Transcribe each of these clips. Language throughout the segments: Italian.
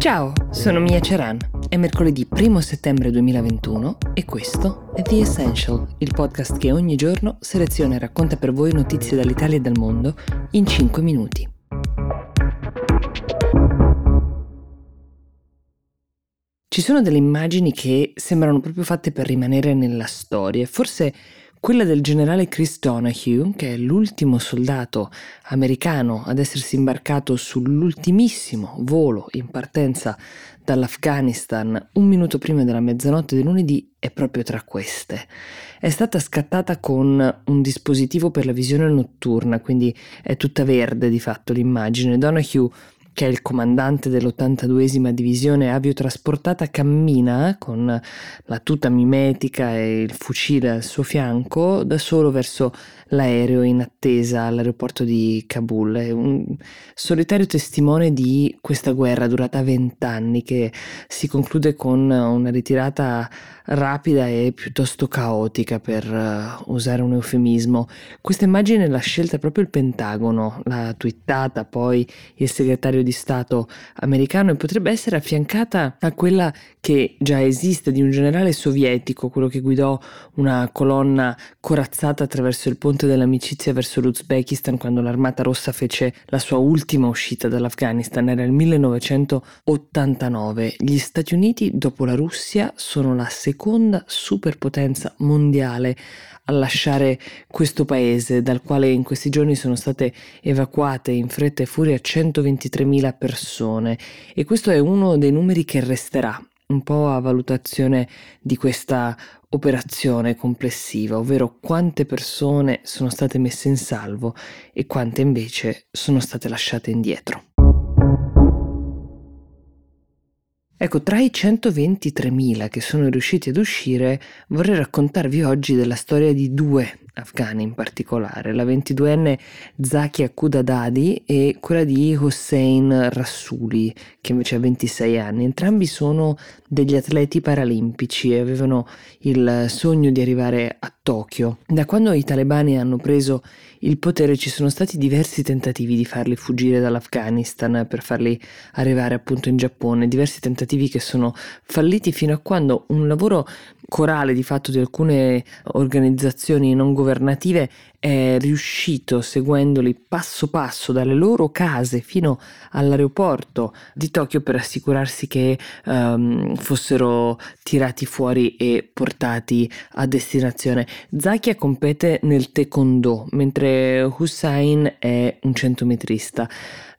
Ciao, sono Mia Ceran. È mercoledì 1 settembre 2021 e questo è The Essential, il podcast che ogni giorno seleziona e racconta per voi notizie dall'Italia e dal mondo in 5 minuti. Ci sono delle immagini che sembrano proprio fatte per rimanere nella storia, forse quella del generale Chris Donahue, che è l'ultimo soldato americano ad essersi imbarcato sull'ultimissimo volo in partenza dall'Afghanistan un minuto prima della mezzanotte di lunedì, è proprio tra queste. È stata scattata con un dispositivo per la visione notturna, quindi è tutta verde di fatto l'immagine. Donahue che è il comandante dell'82esima divisione aviotrasportata, cammina con la tuta mimetica e il fucile al suo fianco da solo verso l'aereo in attesa all'aeroporto di Kabul. È un solitario testimone di questa guerra durata vent'anni che si conclude con una ritirata rapida e piuttosto caotica per uh, usare un eufemismo. Questa immagine l'ha scelta proprio il Pentagono, l'ha twittata poi il segretario di Stato americano e potrebbe essere affiancata a quella che già esiste di un generale sovietico, quello che guidò una colonna corazzata attraverso il ponte dell'amicizia verso l'Uzbekistan quando l'armata rossa fece la sua ultima uscita dall'Afghanistan, era il 1989. Gli Stati Uniti, dopo la Russia, sono la seconda superpotenza mondiale a lasciare questo paese, dal quale in questi giorni sono state evacuate in fretta e furia 123.000 persone e questo è uno dei numeri che resterà un po' a valutazione di questa operazione complessiva, ovvero quante persone sono state messe in salvo e quante invece sono state lasciate indietro. Ecco, tra i 123.000 che sono riusciti ad uscire, vorrei raccontarvi oggi della storia di due afghani in particolare, la 22enne Zakia Kudadadi e quella di Hossein Rassuli, che invece ha 26 anni. Entrambi sono degli atleti paralimpici e avevano il sogno di arrivare a Tokyo. Da quando i talebani hanno preso il potere ci sono stati diversi tentativi di farli fuggire dall'Afghanistan per farli arrivare appunto in Giappone, diversi tentativi che sono falliti fino a quando un lavoro corale di fatto di alcune organizzazioni non governative è riuscito seguendoli passo passo dalle loro case fino all'aeroporto di Tokyo per assicurarsi che um, fossero tirati fuori e portati a destinazione. Zakia compete nel taekwondo mentre Hussein è un centometrista.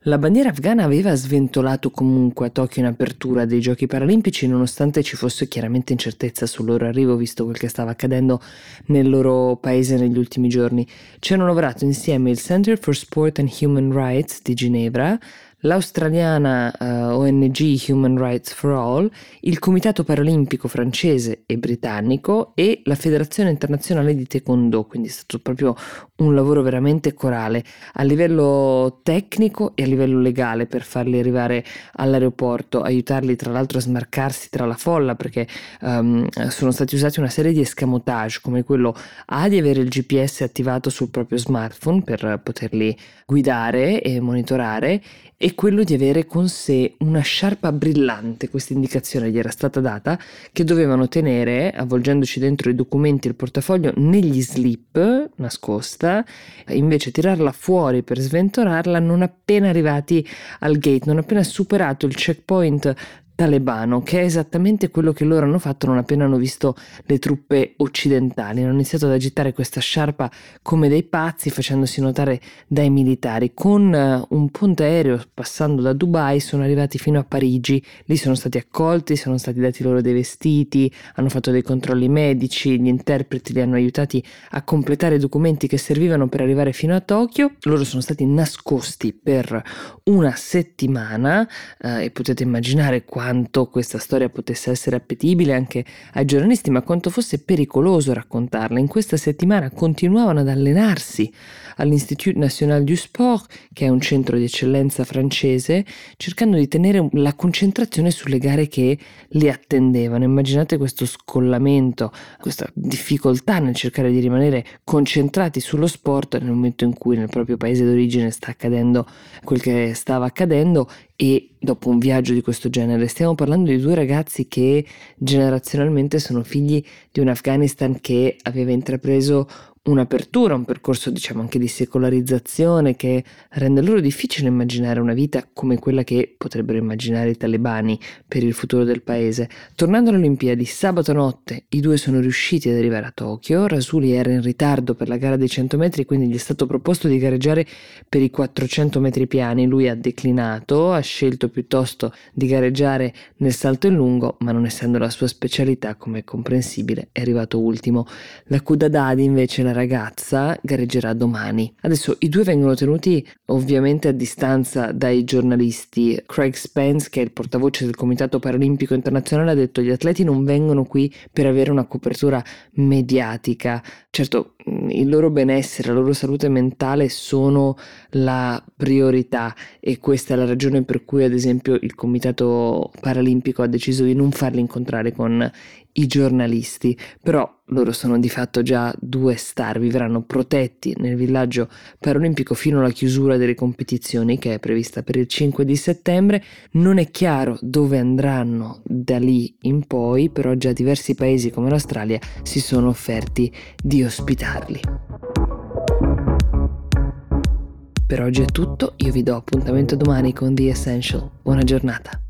La bandiera afghana aveva sventolato comunque a Tokyo in apertura dei giochi paralimpici nonostante ci fosse chiaramente incertezza sul loro arrivo visto quel che stava accadendo nel loro paese negli ultimi giorni. Ci hanno lavorato insieme il Center for Sport and Human Rights di Ginevra, l'australiana eh, ONG Human Rights for All, il Comitato Paralimpico francese e britannico e la Federazione Internazionale di Taekwondo, quindi è stato proprio un lavoro veramente corale a livello tecnico e a livello legale per farli arrivare all'aeroporto, aiutarli tra l'altro a smarcarsi tra la folla perché um, sono stati usati una serie di escamotage come quello A di avere il GPS attivato sul proprio smartphone per poterli guidare e monitorare e quello di avere con sé una sciarpa brillante, questa indicazione gli era stata data, che dovevano tenere, avvolgendoci dentro i documenti e il portafoglio, negli slip nascosta, invece tirarla fuori per sventolarla non appena arrivati al gate, non appena superato il checkpoint talebano, che è esattamente quello che loro hanno fatto non appena hanno visto le truppe occidentali. Hanno iniziato ad agitare questa sciarpa come dei pazzi, facendosi notare dai militari. Con uh, un ponte aereo passando da Dubai sono arrivati fino a Parigi, lì sono stati accolti, sono stati dati loro dei vestiti, hanno fatto dei controlli medici, gli interpreti li hanno aiutati a completare i documenti che servivano per arrivare fino a Tokyo. Loro sono stati nascosti per una settimana uh, e potete immaginare quanto quanto questa storia potesse essere appetibile anche ai giornalisti, ma quanto fosse pericoloso raccontarla. In questa settimana continuavano ad allenarsi all'Institut National du Sport, che è un centro di eccellenza francese, cercando di tenere la concentrazione sulle gare che li attendevano. Immaginate questo scollamento, questa difficoltà nel cercare di rimanere concentrati sullo sport nel momento in cui nel proprio paese d'origine sta accadendo quel che stava accadendo e dopo un viaggio di questo genere. Stiamo parlando di due ragazzi che generazionalmente sono figli di un Afghanistan che aveva intrapreso un'apertura, un percorso diciamo anche di secolarizzazione che rende loro difficile immaginare una vita come quella che potrebbero immaginare i talebani per il futuro del paese. Tornando alle Olimpiadi, sabato notte i due sono riusciti ad arrivare a Tokyo, Rasuli era in ritardo per la gara dei 100 metri quindi gli è stato proposto di gareggiare per i 400 metri piani, lui ha declinato, ha scelto piuttosto di gareggiare nel salto in lungo ma non essendo la sua specialità come è comprensibile è arrivato ultimo. La Kudadadi invece la ragazza gareggerà domani. Adesso i due vengono tenuti ovviamente a distanza dai giornalisti. Craig Spence, che è il portavoce del Comitato Paralimpico Internazionale, ha detto che gli atleti non vengono qui per avere una copertura mediatica. Certo, il loro benessere, la loro salute mentale sono la priorità e questa è la ragione per cui ad esempio il Comitato Paralimpico ha deciso di non farli incontrare con i giornalisti, però loro sono di fatto già due star, vivranno protetti nel villaggio paralimpico fino alla chiusura delle competizioni che è prevista per il 5 di settembre. Non è chiaro dove andranno da lì in poi, però già diversi paesi come l'Australia si sono offerti di ospitarli. Per oggi è tutto, io vi do appuntamento domani con The Essential. Buona giornata.